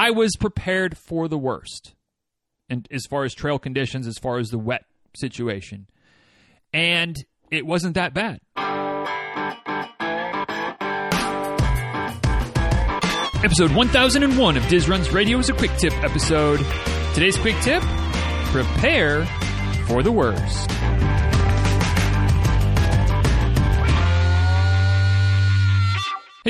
I was prepared for the worst, and as far as trail conditions, as far as the wet situation, and it wasn't that bad. Episode 1001 of Diz Runs Radio is a quick tip episode. Today's quick tip prepare for the worst.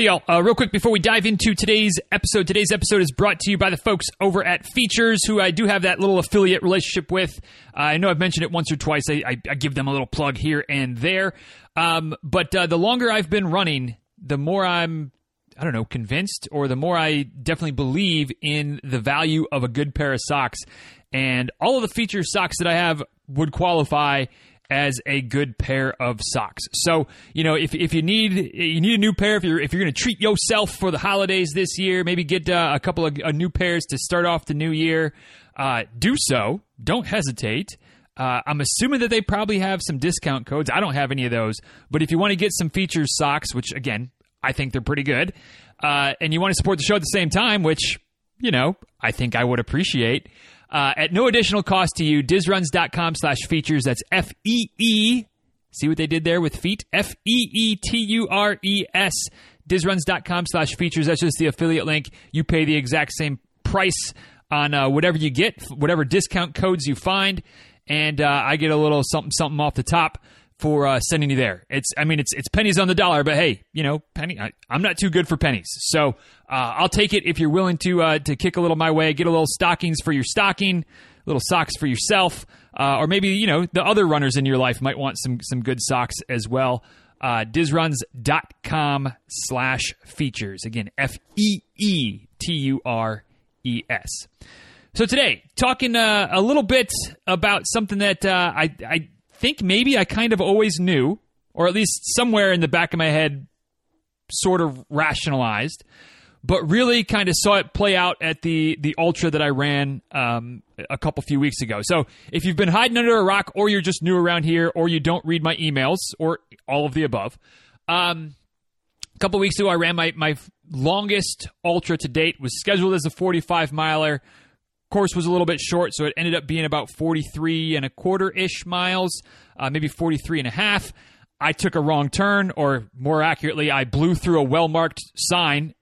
Hey y'all, uh, real quick before we dive into today's episode, today's episode is brought to you by the folks over at Feetures, who I do have that little affiliate relationship with. Uh, I know I've mentioned it once or twice. I, I, I give them a little plug here and there. Um, but uh, the longer I've been running, the more I'm, I don't know, convinced, or the more I definitely believe in the value of a good pair of socks. And all of the feature socks that I have would qualify as a good pair of socks. So, you know, if, if you need you need a new pair, if you're if you're going to treat yourself for the holidays this year, maybe get uh, a couple of uh, new pairs to start off the new year. Uh, do so. Don't hesitate. Uh, I'm assuming that they probably have some discount codes. I don't have any of those, but if you want to get some Feetures socks, which again I think they're pretty good, uh, and you want to support the show at the same time, which you know I think I would appreciate. Uh, at no additional cost to you, dizruns.com slash feetures. That's F E E. See what they did there with feet? F E E T U R E S. Dizruns.com slash feetures. That's just the affiliate link. You pay the exact same price on uh, whatever you get, whatever discount codes you find. And uh, I get a little something, something off the top for uh, sending you there. It's, I mean, it's it's pennies on the dollar, but hey, you know, penny. I, am not too good for pennies, so uh, I'll take it if you're willing to uh, to kick a little my way, get a little stockings for your stocking, little socks for yourself, uh, or maybe you know the other runners in your life might want some some good socks as well. Uh, dizruns.com slash feetures. Again, F E E T U R E S. So today, talking uh, a little bit about something that uh, I, I think maybe I kind of always knew, or at least somewhere in the back of my head, sort of rationalized, but really kind of saw it play out at the the ultra that I ran um, a couple few weeks ago. So if you've been hiding under a rock, or you're just new around here, or you don't read my emails, or all of the above, um, a couple weeks ago I ran my my longest ultra to date. Was scheduled as a 45 miler course was a little bit short, so it ended up being about 43 and a quarter ish miles, uh, maybe 43 and a half. I took a wrong turn, or more accurately, I blew through a well marked sign,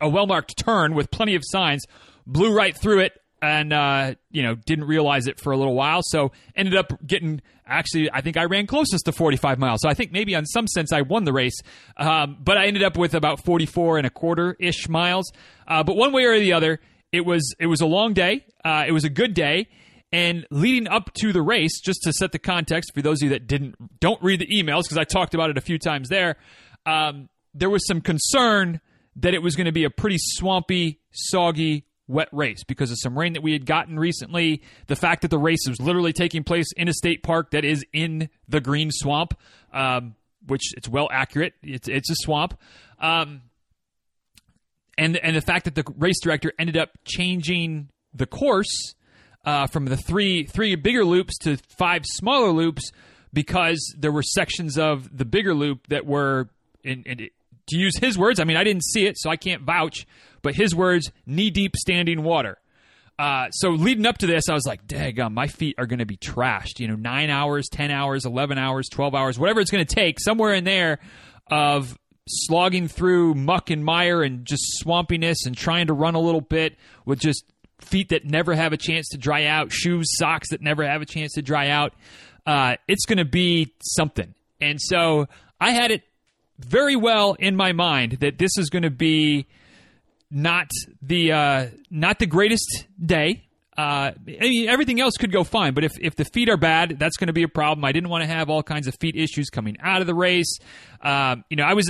a well marked turn with plenty of signs, blew right through it, and uh, you know didn't realize it for a little while. So ended up getting actually I think I ran closest to 45 miles. So I think maybe on some sense I won the race, um, but I ended up with about 44 and a quarter ish miles. Uh, but one way or the other, it was it was a long day. Uh, it was a good day. And leading up to the race, just to set the context for those of you that didn't don't read the emails because I talked about it a few times there, um, there was some concern that it was going to be a pretty swampy, soggy, wet race because of some rain that we had gotten recently. The fact that the race was literally taking place in a state park that is in the green swamp, um, which it's well accurate. It's it's a swamp. Um, and and the fact that the race director ended up changing the course uh, from the three three bigger loops to five smaller loops because there were sections of the bigger loop that were in, to use his words. I mean, I didn't see it, so I can't vouch. But his words, knee deep standing water. Uh, so leading up to this, I was like, "Daggum, my feet are going to be trashed." You know, nine hours, ten hours, eleven hours, twelve hours, whatever it's going to take, somewhere in there of slogging through muck and mire and just swampiness and trying to run a little bit with just feet that never have a chance to dry out, shoes, socks that never have a chance to dry out. Uh, it's going to be something. And so I had it very well in my mind that this is going to be not the uh, not the greatest day. Uh, I mean, everything else could go fine, but if, if the feet are bad, that's going to be a problem. I didn't want to have all kinds of feet issues coming out of the race. Um, you know, I was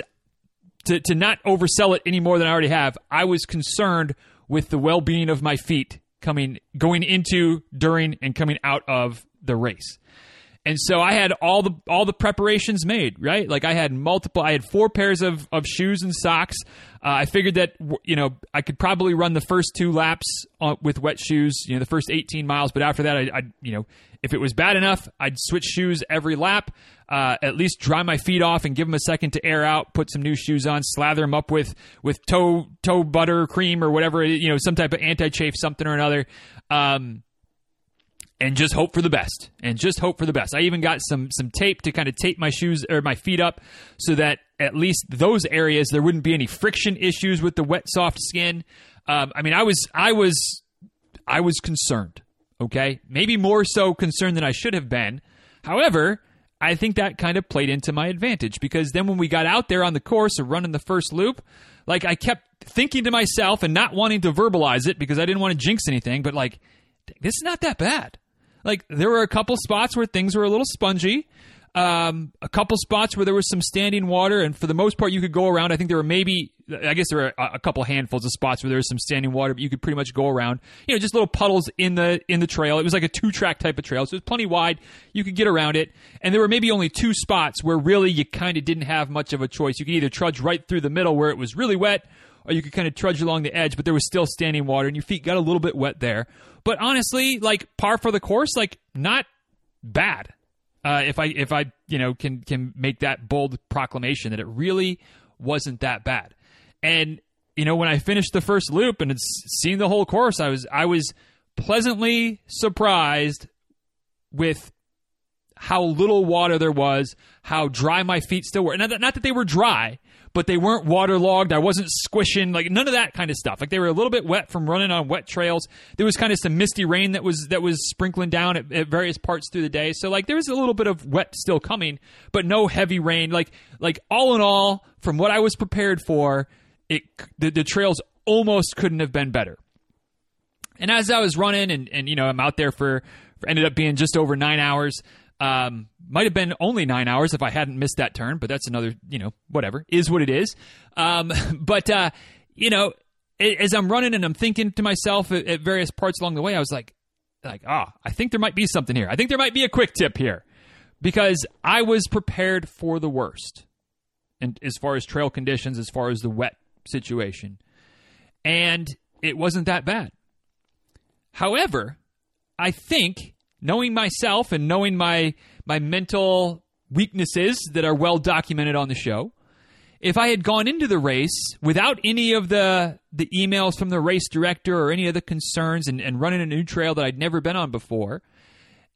to, to not oversell it any more than I already have, I was concerned with the well being of my feet coming going into, during, and coming out of the race. And so I had all the all the preparations made, right? Like I had multiple, I had four pairs of, of shoes and socks. Uh, I figured that you know I could probably run the first two laps uh, with wet shoes, you know, the first 18 miles. But after that, I, I you know, if it was bad enough, I'd switch shoes every lap. Uh, at least dry my feet off and give them a second to air out. Put some new shoes on, slather them up with with toe toe butter cream or whatever, you know, some type of anti chafe something or another. Um, and just hope for the best and just hope for the best. I even got some some tape to kind of tape my shoes or my feet up so that at least those areas there wouldn't be any friction issues with the wet soft skin. Um, I mean, I was I was I was concerned. Okay, maybe more so concerned than I should have been. However, I think that kind of played into my advantage because then when we got out there on the course or running the first loop, like I kept thinking to myself and not wanting to verbalize it because I didn't want to jinx anything, but like this is not that bad. Like there were a couple spots where things were a little spongy. Um, a couple spots where there was some standing water, and for the most part, you could go around. I think there were maybe, I guess there were a, a couple handfuls of spots where there was some standing water, but you could pretty much go around. You know, just little puddles in the in the trail. It was like a two track type of trail, so it was plenty wide. You could get around it, and there were maybe only two spots where really you kind of didn't have much of a choice. You could either trudge right through the middle where it was really wet, or you could kind of trudge along the edge, but there was still standing water, and your feet got a little bit wet there. But honestly, like par for the course, like not bad. Uh, if I if I you know can can make that bold proclamation that it really wasn't that bad, and you know when I finished the first loop and it's seen the whole course, I was I was pleasantly surprised with how little water there was, how dry my feet still were. Not that, not that they were dry, but they weren't waterlogged. I wasn't squishing, like none of that kind of stuff. Like they were a little bit wet from running on wet trails. There was kind of some misty rain that was that was sprinkling down at, at various parts through the day. So like there was a little bit of wet still coming, but no heavy rain. Like like all in all, from what I was prepared for, it the, the trails almost couldn't have been better. And as I was running, and and you know I'm out there for, for ended up being just over nine hours. Um, might have been only nine hours if I hadn't missed that turn, but that's another, you know, whatever is what it is. Um, but uh, you know, as I'm running and I'm thinking to myself at, at various parts along the way, I was like, like, ah, oh, I think there might be something here. I think there might be a quick tip here because I was prepared for the worst, and as far as trail conditions, as far as the wet situation, and it wasn't that bad. However, I think knowing myself and knowing my my mental weaknesses that are well documented on the show, if I had gone into the race without any of the the emails from the race director or any of the concerns and, and running a new trail that I'd never been on before,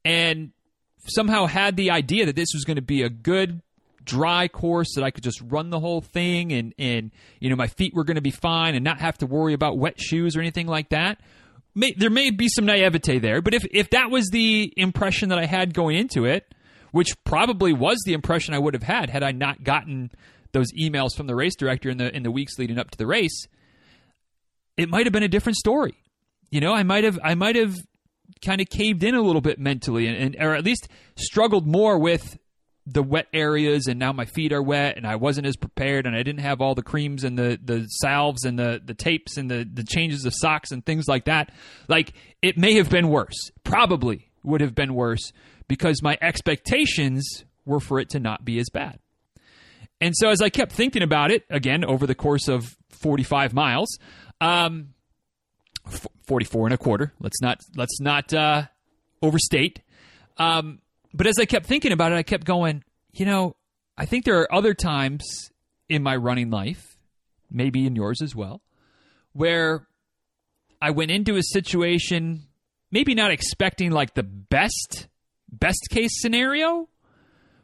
and somehow had the idea that this was going to be a good dry course that I could just run the whole thing and and you know my feet were going to be fine and not have to worry about wet shoes or anything like that may, there may be some naivete there, but if if that was the impression that I had going into it, which probably was the impression I would have had had I not gotten those emails from the race director in the in the weeks leading up to the race, it might have been a different story. You know, I might have I might have kind of caved in a little bit mentally and, and or at least struggled more with the wet areas and now my feet are wet and I wasn't as prepared and I didn't have all the creams and the, the salves and the, the tapes and the, the changes of socks and things like that. Like it may have been worse. Probably would have been worse because my expectations were for it to not be as bad. And so as I kept thinking about it again over the course of 45 miles, um, 44 and a quarter, let's not, let's not, uh, overstate. Um, but as I kept thinking about it, I kept going, you know, I think there are other times in my running life, maybe in yours as well, where I went into a situation maybe not expecting like the best best case scenario,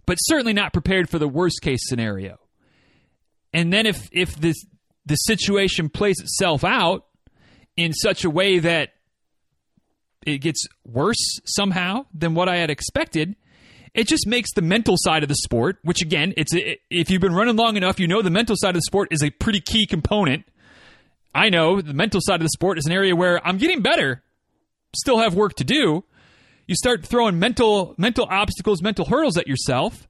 but certainly not prepared for the worst case scenario. And then if if this the situation plays itself out in such a way that it gets worse somehow than what I had expected, it just makes the mental side of the sport, which again, it's if you've been running long enough, you know the mental side of the sport is a pretty key component. I know the mental side of the sport is an area where I'm getting better, still have work to do. You start throwing mental mental obstacles, mental hurdles at yourself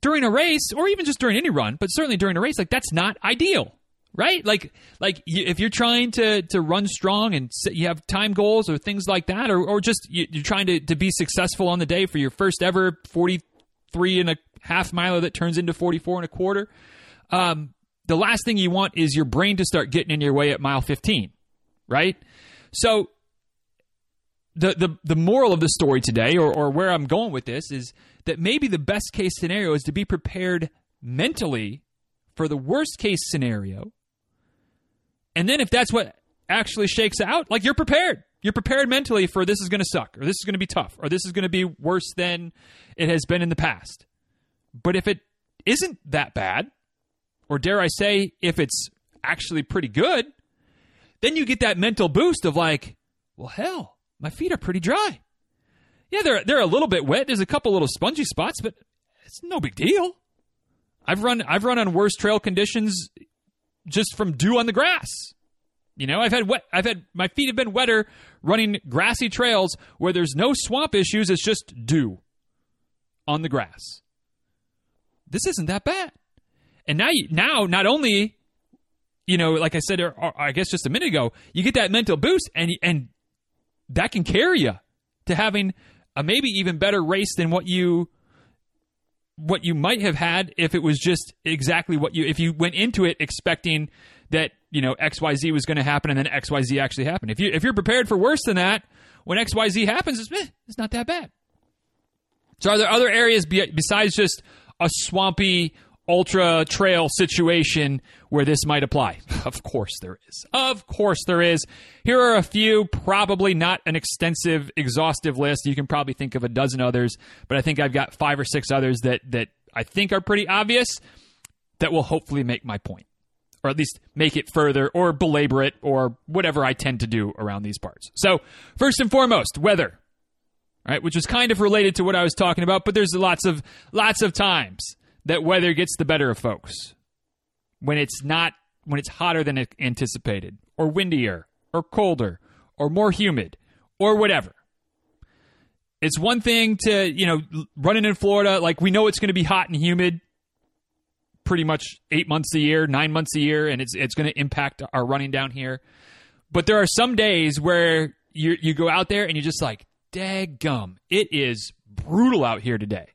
during a race or even just during any run, but certainly during a race like that's not ideal. Right? Like like if you're trying to to run strong and you have time goals or things like that, or or just you, are trying to to be successful on the day for your first ever 43 and a half miler that turns into 44 and a quarter. Um, the last thing you want is your brain to start getting in your way at mile 15, right? So the the the moral of the story today, or or where I'm going with this, is that maybe the best case scenario is to be prepared mentally for the worst case scenario. And then if that's what actually shakes out, like you're prepared. You're prepared mentally for this is going to suck, or this is going to be tough, or this is going to be worse than it has been in the past. But if it isn't that bad, or dare I say, if it's actually pretty good, then you get that mental boost of like, well, hell, my feet are pretty dry. Yeah, they're they're a little bit wet. There's a couple little spongy spots, but it's no big deal. I've run I've run on worse trail conditions just from dew on the grass. You know, I've had wet I've had my feet have been wetter running grassy trails where there's no swamp issues, it's just dew on the grass. This isn't that bad. And now you, now not only you know, like I said or, or I guess just a minute ago, you get that mental boost and and that can carry you to having a maybe even better race than what you what you might have had if it was just exactly what you if you went into it expecting that you know XYZ was going to happen and then XYZ actually happened. If you if you're prepared for worse than that, when XYZ happens, it's, eh, it's not that bad. So are there other areas be, besides just a swampy ultra trail situation where this might apply? Of course there is. Of course there is. Here are a few, probably not an extensive, exhaustive list. You can probably think of a dozen others, but I think I've got five or six others that that I think are pretty obvious that will hopefully make my point. Or at least make it further or belabor it or whatever I tend to do around these parts. So, first and foremost, weather. Right, which is kind of related to what I was talking about, but there's lots of lots of times that weather gets the better of folks when it's not when it's hotter than anticipated or windier or colder or more humid or whatever. It's one thing to you know running in florida like we know it's going to be hot and humid pretty much eight months a year nine months a year and it's it's going to impact our running down here. But there are some days where you you go out there and you're just like dag gum it is brutal out here today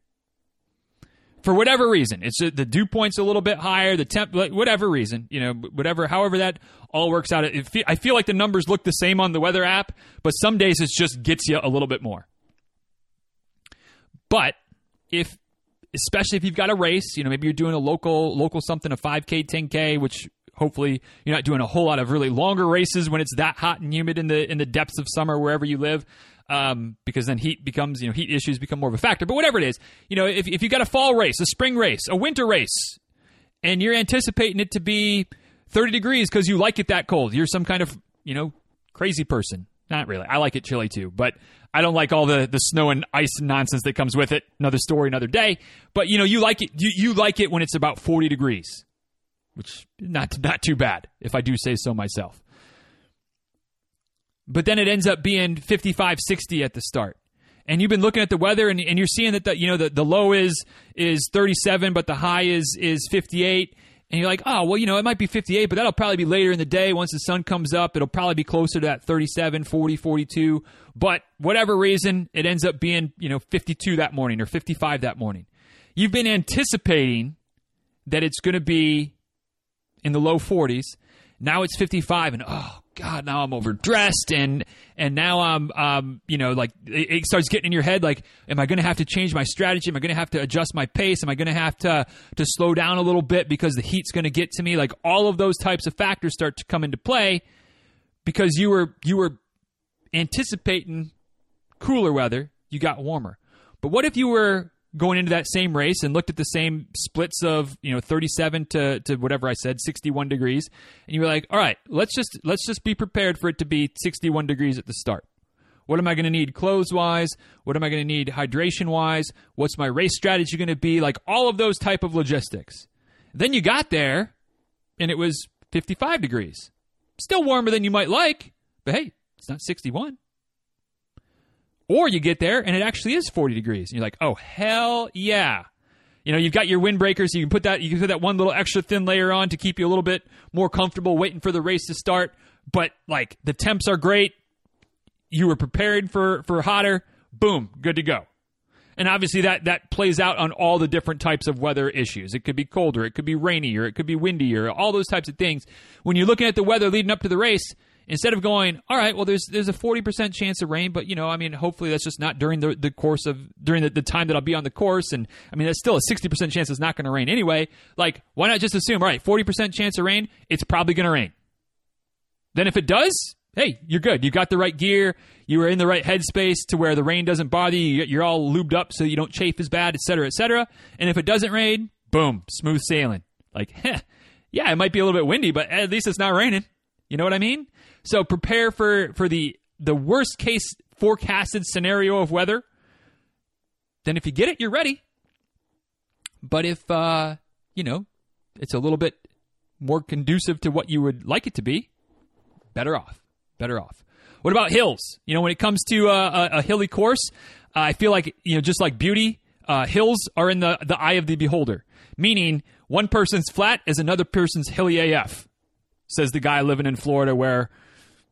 for whatever reason. It's the dew point's a little bit higher, the temp, whatever reason, you know, whatever, however that all works out. I feel like the numbers look the same on the weather app, but some days it just gets you a little bit more. But if, especially if you've got a race, you know, maybe you're doing a local, local something, a 5K, 10K, which hopefully you're not doing a whole lot of really longer races when it's that hot and humid in the in the depths of summer wherever you live um, because then heat becomes, you know, heat issues become more of a factor. But whatever it is, you know, if, if you got a fall race, a spring race, a winter race, and you're anticipating it to be 30 degrees because you like it that cold, you're some kind of, you know, crazy person. Not really. I like it chilly too, but I don't like all the, the snow and ice and nonsense that comes with it. Another story, another day. But you know, you like it. You, you like it when it's about 40 degrees, which not not too bad if I do say so myself but then it ends up being 55 60 at the start. And you've been looking at the weather and, and you're seeing that the you know the, the low is is 37 but the high is is 58 and you're like oh well you know it might be 58 but that'll probably be later in the day. Once the sun comes up it'll probably be closer to that 37 40 42 but whatever reason it ends up being you know 52 that morning or 55 that morning. You've been anticipating that it's going to be in the low 40s now it's 55 and oh God, now I'm overdressed and and now I'm um you know like it, it starts getting in your head like am I going to have to change my strategy? Am I going to have to adjust my pace? Am I going to have to to slow down a little bit because the heat's going to get to me? Like all of those types of factors start to come into play because you were you were anticipating cooler weather, you got warmer. But what if you were going into that same race and looked at the same splits of you know 37 to, to whatever I said 61 degrees. And you were like all right let's just let's just be prepared for it to be 61 degrees at the start. What am I going to need clothes wise what am I going to need hydration wise what's my race strategy going to be? Like all of those type of logistics. Then you got there and it was 55 degrees. Still warmer than you might like but hey it's not 61 or you get there and it actually is 40 degrees. And you're like, oh, hell yeah. You know, you've got your windbreakers. So you can put that you can put that one little extra thin layer on to keep you a little bit more comfortable waiting for the race to start. But like the temps are great. You were prepared for for hotter. Boom, good to go. And obviously that that plays out on all the different types of weather issues. It could be colder, it could be rainier, it could be windier, all those types of things. When you're looking at the weather leading up to the race, instead of going, all right, well, there's there's a forty percent chance of rain, but you know, I mean, hopefully that's just not during the, the course of during the, the time that I'll be on the course, and I mean, that's still a sixty percent chance it's not going to rain anyway. Like, why not just assume, all right, forty percent chance of rain, it's probably going to rain. Then if it does, hey, you're good. You got the right gear. You were in the right headspace to where the rain doesn't bother you. You're all lubed up so you don't chafe as bad, et cetera, et cetera. And if it doesn't rain, boom, smooth sailing. Like, heh, yeah, it might be a little bit windy, but at least it's not raining. You know what I mean? So prepare for for the the worst case forecasted scenario of weather. Then if you get it, you're ready. But if uh, you know, it's a little bit more conducive to what you would like it to be, better off. Better off. What about hills? You know, when it comes to uh, a, a, hilly course, uh, I feel like you know, just like beauty, uh, hills are in the the eye of the beholder. Meaning, one person's flat is another person's hilly AF. Says the guy living in Florida, where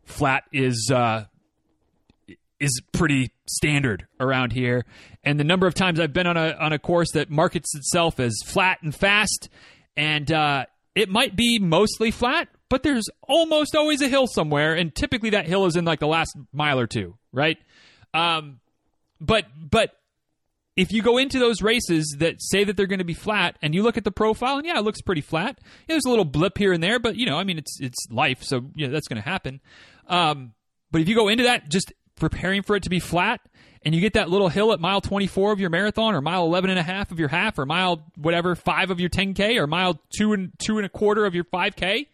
flat is uh, is pretty standard around here. And the number of times I've been on a on a course that markets itself as flat and fast, and uh, it might be mostly flat, but there's almost always a hill somewhere, and typically that hill is in like the last mile or two, right? Um, but but if you go into those races that say that they're going to be flat, and you look at the profile, and yeah, it looks pretty flat. Yeah, there's a little blip here and there, but you know, I mean, it's it's life, so yeah, that's going to happen. Um, but if you go into that just preparing for it to be flat, and you get that little hill at mile 24 of your marathon or mile 11 and a half of your half or mile whatever 5 of your 10k or mile 2 and 2 and a quarter of your 5k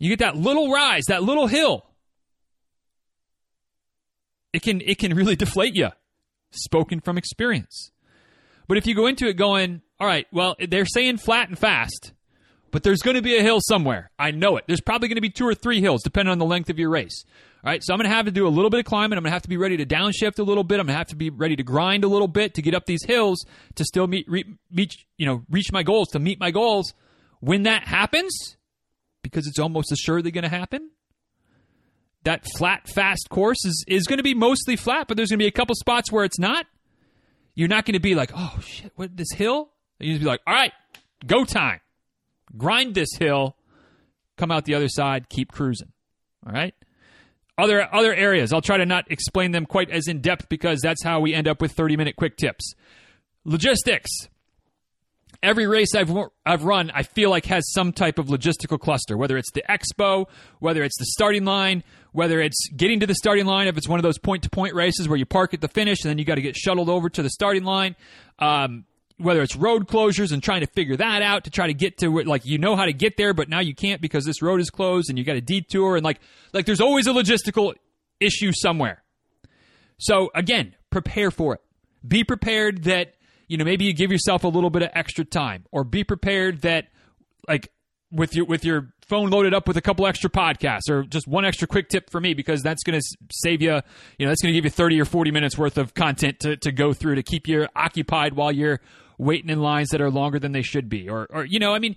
you get that little rise, that little hill. It can it can really deflate you. Spoken from experience. But if you go into it going, all right, well, they're saying flat and fast, but there's going to be a hill somewhere. I know it. There's probably going to be two or three hills, depending on the length of your race. All right, so I'm going to have to do a little bit of climbing. I'm going to have to be ready to downshift a little bit. I'm going to have to be ready to grind a little bit to get up these hills to still meet, reach, you know, reach my goals, to meet my goals. When that happens, because it's almost assuredly going to happen. That flat, fast course is, is going to be mostly flat, but there's going to be a couple spots where it's not. You're not going to be like, oh shit, what this hill? You just be like, all right, go time. Grind this hill, come out the other side, keep cruising. All right? Other other areas, I'll try to not explain them quite as in depth because that's how we end up with 30 minute quick tips. Logistics every race I've I've run, I feel like has some type of logistical cluster. Whether it's the expo, whether it's the starting line, whether it's getting to the starting line, if it's one of those point to point races where you park at the finish and then you got to get shuttled over to the starting line. Um, whether it's road closures and trying to figure that out to try to get to like you know how to get there, but now you can't because this road is closed and you got a detour and like like there's always a logistical issue somewhere. So again, prepare for it. Be prepared that you know, maybe you give yourself a little bit of extra time or be prepared that like with your with your phone loaded up with a couple extra podcasts or just one extra quick tip for me because that's going to save you, you know, that's going to give you 30 or 40 minutes worth of content to, to go through to keep you occupied while you're waiting in lines that are longer than they should be. Or, or you know, I mean,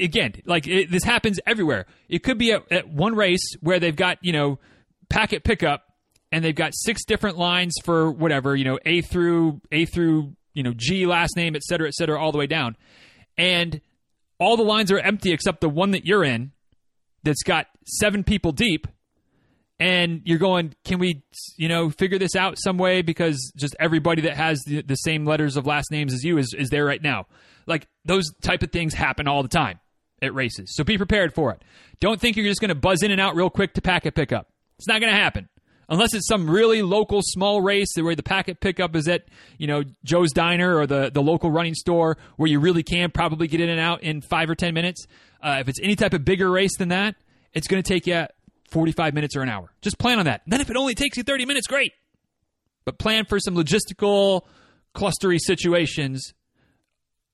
again, like it, this happens everywhere. It could be at, at one race where they've got, you know, packet pickup and they've got six different lines for whatever, you know, A through A through you know, G last name, et cetera, et cetera, all the way down. And all the lines are empty except the one that you're in that's got seven people deep. And you're going, can we, you know, figure this out some way? Because just everybody that has the, the same letters of last names as you is, is there right now. Like those type of things happen all the time at races. So be prepared for it. Don't think you're just going to buzz in and out real quick to packet pickup. It's not going to happen unless it's some really local small race where the packet pickup is at you know Joe's Diner or the the local running store where you really can probably get in and out in five or ten minutes. Uh, if it's any type of bigger race than that, it's going to take you 45 minutes or an hour. Just plan on that. Then if it only takes you 30 minutes, great. But plan for some logistical clustery situations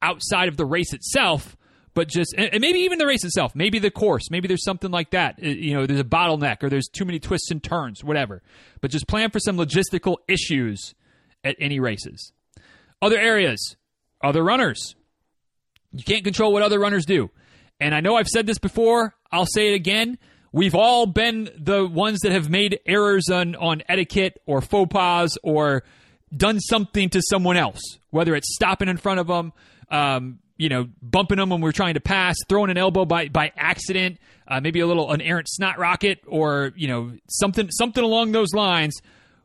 outside of the race itself but just and maybe even the race itself, maybe the course, maybe there's something like that. Uh, you know, there's a bottleneck or there's too many twists and turns, whatever. But just plan for some logistical issues at any races. Other areas other runners. You can't control what other runners do. And I know I've said this before, I'll say it again. We've all been the ones that have made errors on, on etiquette or faux pas or done something to someone else, whether it's stopping in front of them, um, you know, bumping them when we're trying to pass, throwing an elbow by by accident, uh, maybe a little an errant snot rocket, or you know, something something along those lines.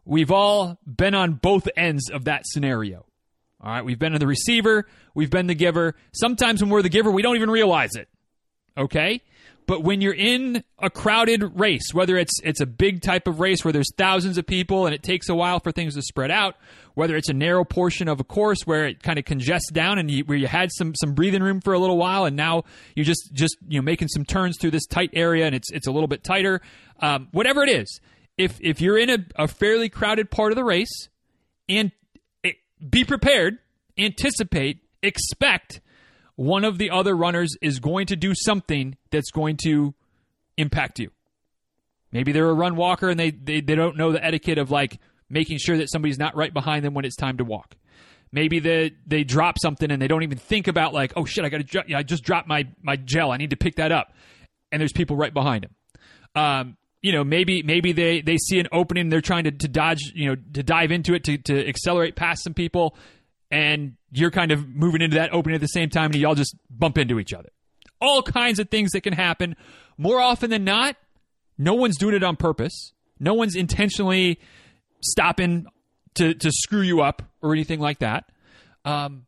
We've all been on both ends of that scenario. All right, we've been the receiver, we've been the giver. Sometimes when we're the giver, we don't even realize it. Okay? But when you're in a crowded race, whether it's it's a big type of race where there's thousands of people and it takes a while for things to spread out, whether it's a narrow portion of a course where it kind of congests down and you, where you had some some breathing room for a little while and now you're just just you know making some turns through this tight area and it's it's a little bit tighter, um, whatever it is. If if you're in a, a fairly crowded part of the race, and it, be prepared, anticipate, expect one of the other runners is going to do something that's going to impact you. Maybe they're a run walker and they, they, they don't know the etiquette of like making sure that somebody's not right behind them when it's time to walk. Maybe they they drop something and they don't even think about like, oh shit, I got to I just dropped my my gel. I need to pick that up, and there's people right behind them. Um, you know, maybe maybe they they see an opening, they're trying to, to dodge, you know, to dive into it to to accelerate past some people, and you're kind of moving into that opening at the same time and y'all just bump into each other. All kinds of things that can happen. More often than not, no one's doing it on purpose. No one's intentionally stopping to, to screw you up or anything like that. Um,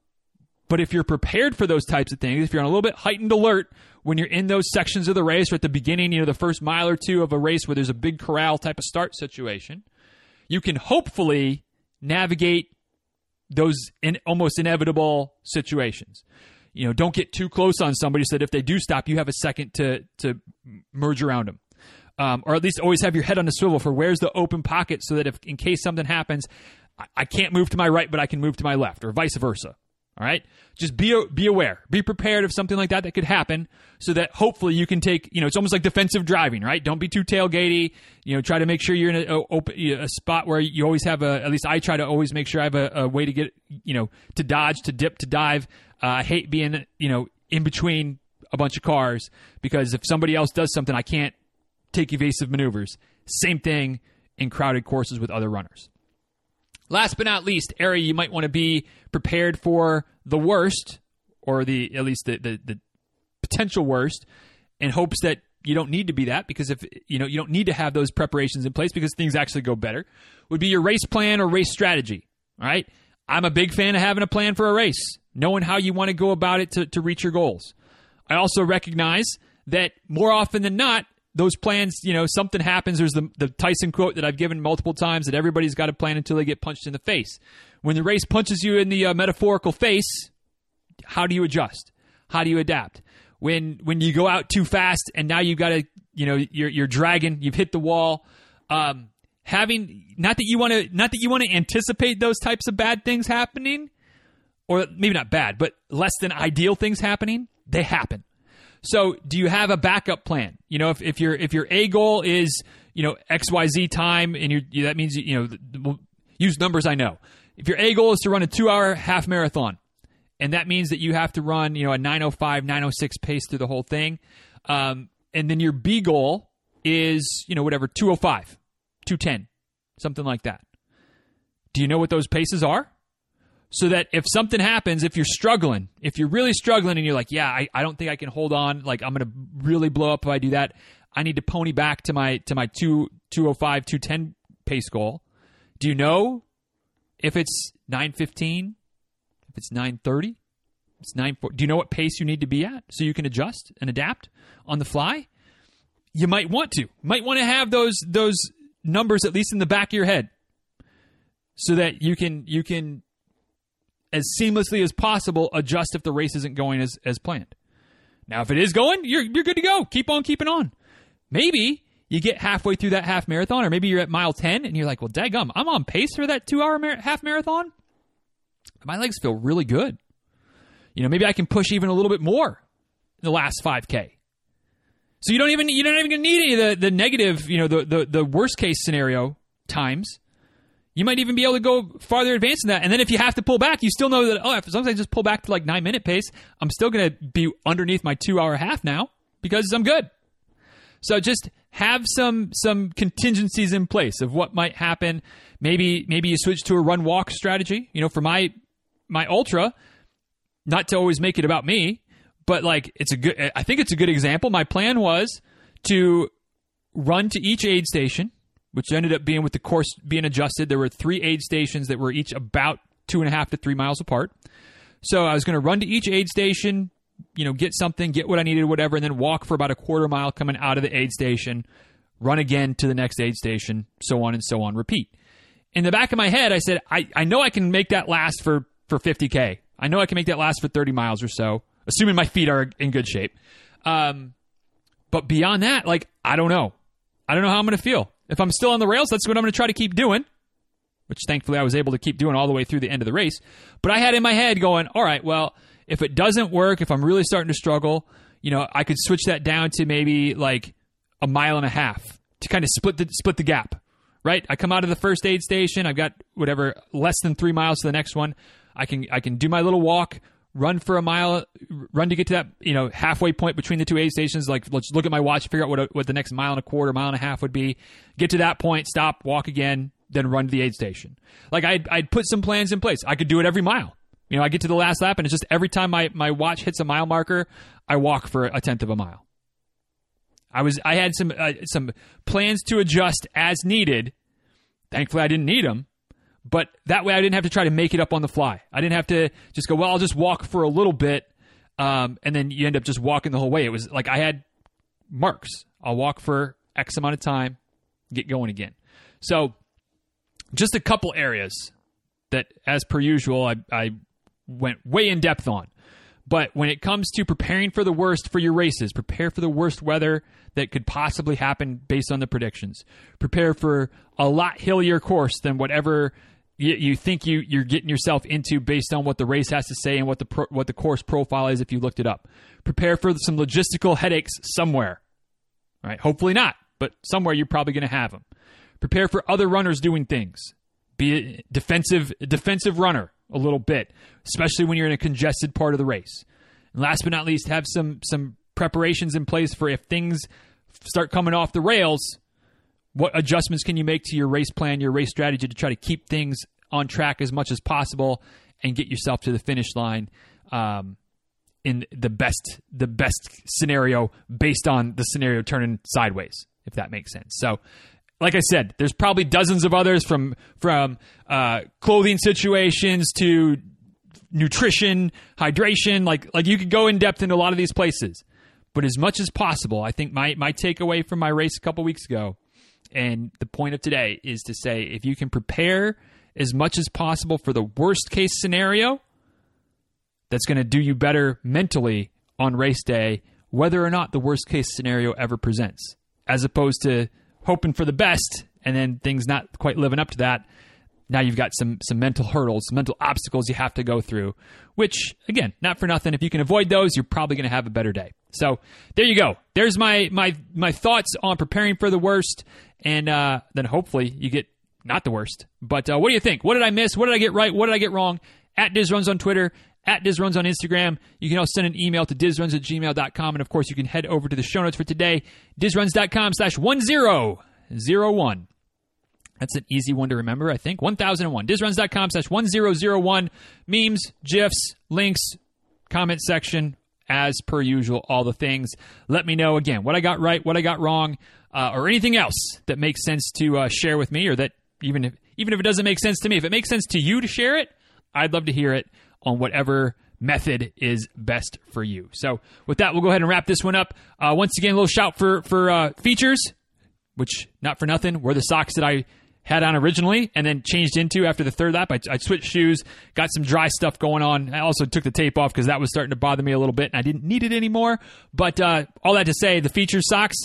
but if you're prepared for those types of things, if you're on a little bit heightened alert when you're in those sections of the race or at the beginning, you know, the first mile or two of a race where there's a big corral type of start situation, you can hopefully navigate those in, almost inevitable situations. You know, don't get too close on somebody so that if they do stop, you have a second to to merge around them. Um, or at least always have your head on the swivel for where's the open pocket so that if in case something happens, I, I can't move to my right, but I can move to my left, or vice versa. All right, just be be aware, be prepared of something like that that could happen, so that hopefully you can take. You know, it's almost like defensive driving, right? Don't be too tailgatey. You know, try to make sure you're in a, a, a spot where you always have a. At least I try to always make sure I have a, a way to get. You know, to dodge, to dip, to dive. Uh, I hate being you know in between a bunch of cars because if somebody else does something, I can't take evasive maneuvers. Same thing in crowded courses with other runners. Last but not least, area you might want to be prepared for the worst, or the at least the, the, the potential worst, in hopes that you don't need to be that because if you know you don't need to have those preparations in place because things actually go better. Would be your race plan or race strategy. All right, I'm a big fan of having a plan for a race, knowing how you want to go about it to, to reach your goals. I also recognize that more often than not, those plans, you know, something happens. There's the, the Tyson quote that I've given multiple times that everybody's got a plan until they get punched in the face. When the race punches you in the uh, metaphorical face, how do you adjust? How do you adapt? When when you go out too fast and now you've got to, you know, you're you're dragging, you've hit the wall. Um, having not that you want to not that you want to anticipate those types of bad things happening, or maybe not bad, but less than ideal things happening. They happen. So, do you have a backup plan? You know, if, if your if your A goal is you know X Y Z time, and you that means you know use numbers. I know if your A goal is to run a two hour half marathon, and that means that you have to run you know a 905 906 pace through the whole thing, um, and then your B goal is you know whatever 205, 210, something like that. Do you know what those paces are? So that if something happens, if you're struggling, if you're really struggling and you're like, yeah, I, I don't think I can hold on, like I'm gonna really blow up if I do that. I need to pony back to my to my two two oh five, two ten pace goal. Do you know if it's nine fifteen, if it's nine thirty, it's nine four do you know what pace you need to be at so you can adjust and adapt on the fly? You might want to. Might want to have those those numbers at least in the back of your head. So that you can you can as seamlessly as possible adjust if the race isn't going as, as planned. Now, if it is going, you're, you're good to go. Keep on keeping on. Maybe you get halfway through that half marathon, or maybe you're at mile 10 and you're like, well, daggum, I'm on pace for that two hour mar- half marathon. My legs feel really good. You know, maybe I can push even a little bit more in the last 5K. So you don't even you don't even need any of the, the negative, you know, the, the, the worst case scenario times You might even be able to go farther advanced than that. And then if you have to pull back, you still know that, oh, as long as I just pull back to like nine minute pace, I'm still going to be underneath my two hour half now because I'm good. So just have some some contingencies in place of what might happen. Maybe maybe you switch to a run walk strategy. You know, for my my ultra, not to always make it about me, but like it's a good. I think it's a good example. My plan was to run to each aid station, which ended up being with the course being adjusted. There were three aid stations that were each about two and a half to three miles apart. So I was going to run to each aid station, you know, get something, get what I needed, whatever, and then walk for about a quarter mile coming out of the aid station, run again to the next aid station, so on and so on, repeat. In the back of my head, I said, I, I know I can make that last for, for 50K. I know I can make that last for 30 miles or so, assuming my feet are in good shape. Um, but beyond that, like, I don't know. I don't know how I'm going to feel. If I'm still on the rails, that's what I'm going to try to keep doing, which thankfully I was able to keep doing all the way through the end of the race. But I had in my head going, all right, well, if it doesn't work, if I'm really starting to struggle, you know, I could switch that down to maybe like a mile and a half to kind of split the split the gap. Right? I come out of the first aid station, I've got whatever less than 3 miles to the next one. I can I can do my little walk, run for a mile, run to get to that you know halfway point between the two aid stations. Like let's look at my watch, figure out what a, what the next mile and a quarter, mile and a half would be. Get to that point, stop, walk again, then run to the aid station. Like I'd I'd put some plans in place. I could do it every mile. You know, I get to the last lap, and it's just every time my my watch hits a mile marker, I walk for a tenth of a mile. I was I had some uh, some plans to adjust as needed. Thankfully, I didn't need them but that way I didn't have to try to make it up on the fly. I didn't have to just go, well, I'll just walk for a little bit, um, and then you end up just walking the whole way. It was like I had marks. I'll walk for X amount of time, get going again. So, just a couple areas that, as per usual, I, I went way in depth on. But when it comes to preparing for the worst for your races, prepare for the worst weather that could possibly happen based on the predictions. Prepare for a lot hillier course than whatever you, you think you you're getting yourself into based on what the race has to say and what the pro, what the course profile is if you looked it up. Prepare for some logistical headaches somewhere. Right? Hopefully not, but somewhere you're probably going to have them. Prepare for other runners doing things. Be a defensive defensive runner a little bit, especially when you're in a congested part of the race. And last but not least, have some some preparations in place for if things start coming off the rails, what adjustments can you make to your race plan, your race strategy to try to keep things on track as much as possible and get yourself to the finish line um, in the best the best scenario based on the scenario turning sideways, if that makes sense. So like I said, there's probably dozens of others from from uh, clothing situations to nutrition, hydration. Like like you could go in depth into a lot of these places. But as much as possible, I think my my takeaway from my race a couple weeks ago, and the point of today is to say if you can prepare as much as possible for the worst case scenario, that's going to do you better mentally on race day, whether or not the worst case scenario ever presents, as opposed to hoping for the best and then things not quite living up to that now you've got some some mental hurdles, some mental obstacles you have to go through. Which again, not for nothing. If you can avoid those, you're probably going to have a better day. So there you go. There's my my my thoughts on preparing for the worst, and uh, then hopefully you get not the worst. But uh, what do you think? What did I miss? What did I get right? What did I get wrong? At DizRuns on Twitter, at DizRuns on Instagram. You can also send an email to dizruns at gmail.com. And of course, you can head over to the show notes for today, dizruns.com slash 1001. That's an easy one to remember, I think. 1001. Dizruns.com slash 1001. Memes, GIFs, links, comment section, as per usual, all the things. Let me know again what I got right, what I got wrong, uh, or anything else that makes sense to uh, share with me, or that even if, even if it doesn't make sense to me, if it makes sense to you to share it, I'd love to hear it on whatever method is best for you. So, with that, we'll go ahead and wrap this one up. Uh, once again, a little shout for for uh, Feetures, which not for nothing were the socks that I had on originally and then changed into after the third lap. I, I switched shoes, got some dry stuff going on. I also took the tape off because that was starting to bother me a little bit and I didn't need it anymore. But uh, all that to say, the feature socks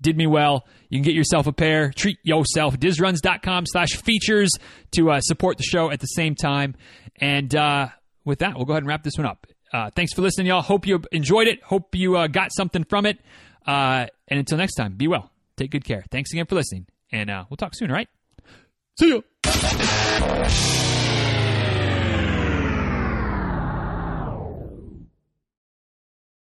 did me well. You can get yourself a pair. Treat yourself. Dizruns.com slash feetures to uh, support the show at the same time. And uh, with that, we'll go ahead and wrap this one up. Uh, thanks for listening, y'all. Hope you enjoyed it. Hope you uh, got something from it. Uh, and until next time, be well. Take good care. Thanks again for listening. And uh, we'll talk soon, all right? See ya.